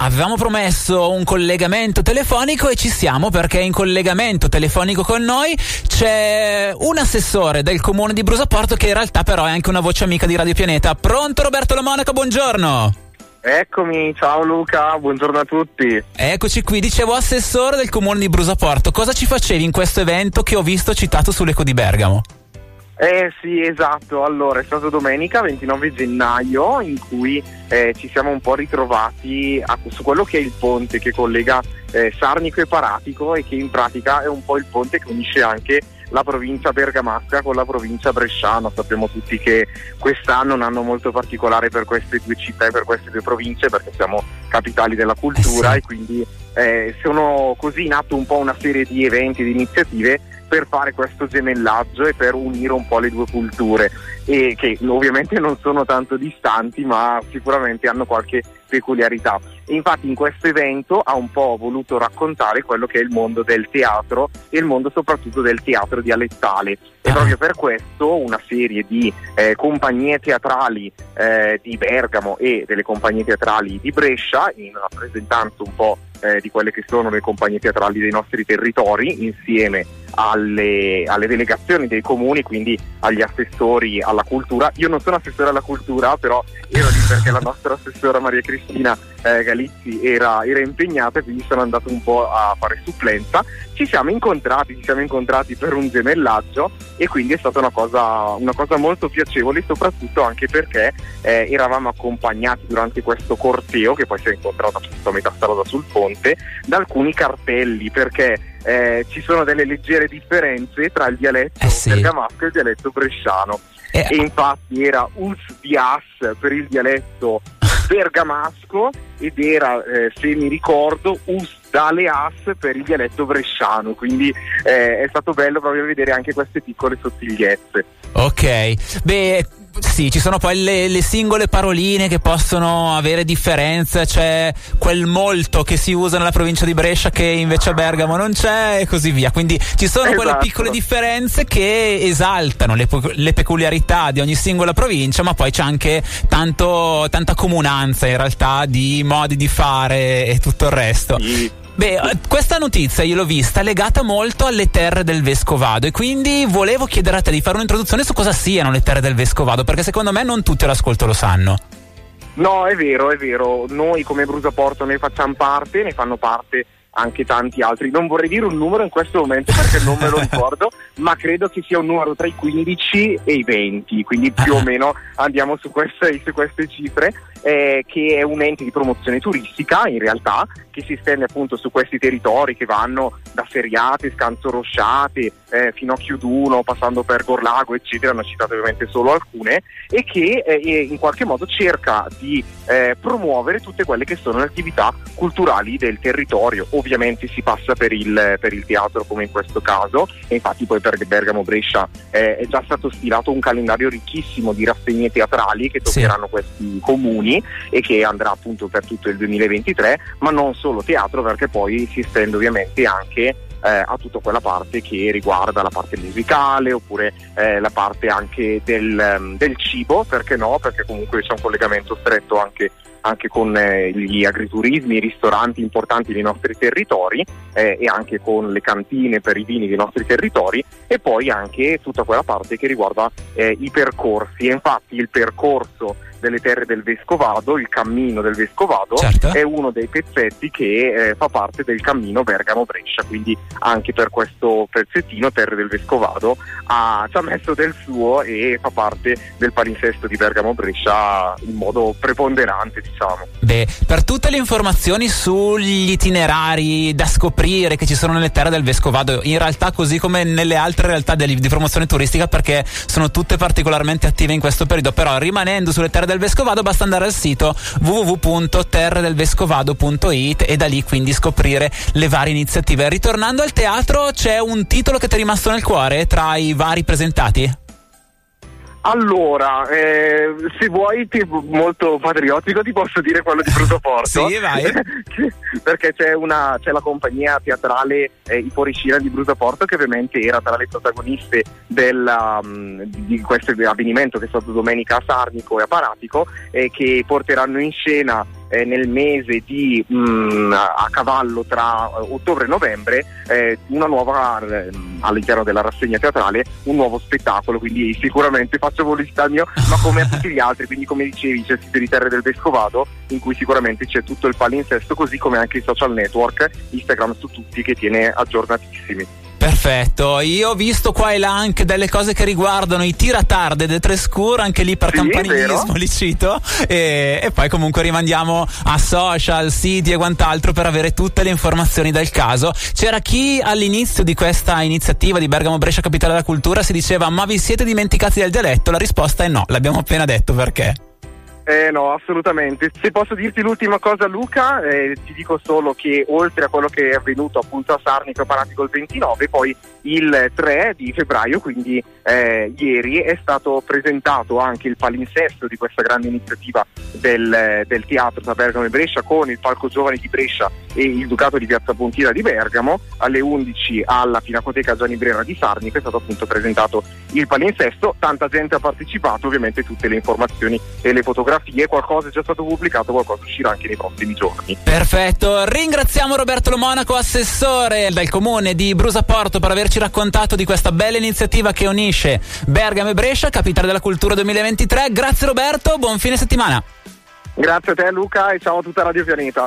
Avevamo promesso un collegamento telefonico e ci siamo perché in collegamento telefonico con noi c'è un assessore del comune di Brusaporto che in realtà però è anche una voce amica di Radio Pianeta. Pronto Roberto La Monaca, buongiorno. Eccomi, ciao Luca, buongiorno a tutti. Eccoci qui, dicevo assessore del comune di Brusaporto. Cosa ci facevi in questo evento che ho visto citato sull'Eco di Bergamo? Eh sì, esatto. Allora, è stato domenica 29 gennaio in cui eh, ci siamo un po' ritrovati a, su quello che è il ponte che collega eh, Sarnico e Paratico e che in pratica è un po' il ponte che unisce anche la provincia bergamasca con la provincia bresciana. Sappiamo tutti che quest'anno è un anno molto particolare per queste due città e per queste due province perché siamo capitali della cultura Eh sì. e quindi eh, sono così in atto un po' una serie di eventi, di iniziative per fare questo gemellaggio e per unire un po' le due culture e che ovviamente non sono tanto distanti ma sicuramente hanno qualche peculiarità e infatti in questo evento ha un po' voluto raccontare quello che è il mondo del teatro e il mondo soprattutto del teatro dialettale e Ah. proprio per questo una serie di eh, compagnie teatrali eh, di Bergamo e delle compagnie teatrali di Brescia in rappresentanza un po' eh, di quelle che sono le compagnie teatrali dei nostri territori insieme alle, alle delegazioni dei comuni, quindi agli assessori alla cultura. Io non sono assessore alla cultura, però ero lì perché la nostra assessora Maria Cristina eh, Galizzi era, era impegnata quindi sono andato un po' a fare supplenza. Ci siamo incontrati, ci siamo incontrati per un gemellaggio e quindi è stata una cosa, una cosa molto piacevole, soprattutto anche perché eh, eravamo accompagnati durante questo corteo, che poi si è incontrato appunto a metà strada sul ponte, da alcuni cartelli, perché eh, ci sono delle leggere differenze tra il dialetto Eh sì. bergamasco e il dialetto bresciano. Eh, E infatti era us dias per il dialetto bergamasco ed era, eh, se mi ricordo, us daleas per il dialetto bresciano. Quindi eh, è stato bello proprio vedere anche queste piccole sottigliezze. Ok, beh, sì, ci sono poi le, le singole paroline che possono avere differenze, c'è quel molto che si usa nella provincia di Brescia che invece a Bergamo non c'è e così via. Quindi ci sono quelle Esatto. piccole differenze che esaltano le, le peculiarità di ogni singola provincia, ma poi c'è anche tanto, tanta comunanza in realtà di modi di fare e tutto il resto. Sì. Beh, eh, questa notizia io l'ho vista legata molto alle terre del Vescovado e quindi volevo chiedere a te di fare un'introduzione su cosa siano le terre del Vescovado, perché secondo me non tutti all'ascolto lo sanno. No, è vero, è vero. Noi come Brusaporto ne facciamo parte, ne fanno parte anche tanti altri. Non vorrei dire un numero in questo momento perché non me lo ricordo, ma credo che sia un numero tra i 15 e i 20, quindi più o meno andiamo su queste, su queste cifre, eh, che è un ente di promozione turistica in realtà, che si stende appunto su questi territori che vanno da Seriate, Scanzo Rosciate, eh, fino a Chiuduno, passando per Gorlago, eccetera, ne ho citate ovviamente solo alcune, e che eh, in qualche modo cerca di eh, promuovere tutte quelle che sono le attività culturali del territorio. Ovviamente si passa per il, per il teatro come in questo caso, e infatti poi per Bergamo Brescia eh, è già stato stilato un calendario ricchissimo di rassegne teatrali che Sì. toccheranno questi comuni e che andrà appunto per tutto il 2023, ma non solo teatro perché poi si estende ovviamente anche eh, a tutta quella parte che riguarda la parte musicale oppure eh, la parte anche del, ehm, del cibo, perché no? Perché comunque c'è un collegamento stretto anche, anche con eh, gli agriturismi, i ristoranti importanti dei nostri territori eh, e anche con le cantine per i vini dei nostri territori e poi anche tutta quella parte che riguarda eh, i percorsi. E infatti il percorso delle terre del Vescovado, il cammino del Vescovado, Certo. è uno dei pezzetti che eh, fa parte del cammino Bergamo-Brescia, quindi anche per questo pezzettino Terre del Vescovado ha, ci ha messo del suo e fa parte del palinsesto di Bergamo-Brescia in modo preponderante, diciamo. Beh, per tutte le informazioni sugli itinerari da scoprire che ci sono nelle terre del Vescovado, in realtà così come nelle altre realtà di, di promozione turistica, perché sono tutte particolarmente attive in questo periodo, però rimanendo sulle terre del Vescovado basta andare al sito www.terredelvescovado.it e da lì quindi scoprire le varie iniziative. Ritornando al teatro, c'è un titolo che ti è rimasto nel cuore tra i vari presentati? Allora, eh, se vuoi, ti- molto patriottico, ti posso dire quello di Brutoporto. Sì, vai. Perché c'è, una, c'è la compagnia teatrale eh, I Fuoricina di Brutoporto che ovviamente era tra le protagoniste della, mm, di di questo avvenimento che è stato domenica a Sarnico e a Paratico e che porteranno in scena eh, nel mese di mh, mm, a cavallo tra eh, ottobre e novembre eh, una nuova eh, all'interno della rassegna teatrale un nuovo spettacolo. Quindi sicuramente faccio pubblicità al mio ma come a tutti gli altri quindi come dicevi c'è il sito di Terre del Vescovado in cui sicuramente c'è tutto il palinsesto così come anche i social network Instagram su tutti che tiene aggiornatissimi Perfetto, io ho visto qua e là anche delle cose che riguardano i tiratarde de Trescur, anche lì per sì, campanilismo li cito e, e, poi comunque rimandiamo a social, siti e quant'altro per avere tutte le informazioni del caso. C'era chi all'inizio di questa iniziativa di Bergamo Brescia Capitale della Cultura si diceva ma vi siete dimenticati del dialetto? La risposta è no, l'abbiamo appena detto perché. Eh no, assolutamente. Se posso dirti l'ultima cosa Luca, eh, ti dico solo che oltre a quello che è avvenuto appunto a Sarni preparati col 29, poi il 3 di febbraio, quindi eh, ieri, è stato presentato anche il palinsesto di questa grande iniziativa del, del teatro da Bergamo e Brescia con il Palco Giovani di Brescia e il Ducato di Piazza Pontina di Bergamo. Alle 11 alla Pinacoteca Gianni Brera di Sarnico è stato appunto presentato il palinsesto. Tanta gente ha partecipato, ovviamente tutte le informazioni e le fotografie, qualcosa è già stato pubblicato, qualcosa uscirà anche nei prossimi giorni. Perfetto, ringraziamo Roberto Lo Monaco, assessore del comune di Brusaporto per averci raccontato di questa bella iniziativa che unisce Bergamo e Brescia, capitale della cultura 2023. Grazie Roberto, buon fine settimana. Grazie a te Luca e ciao a tutta Radio Pianeta.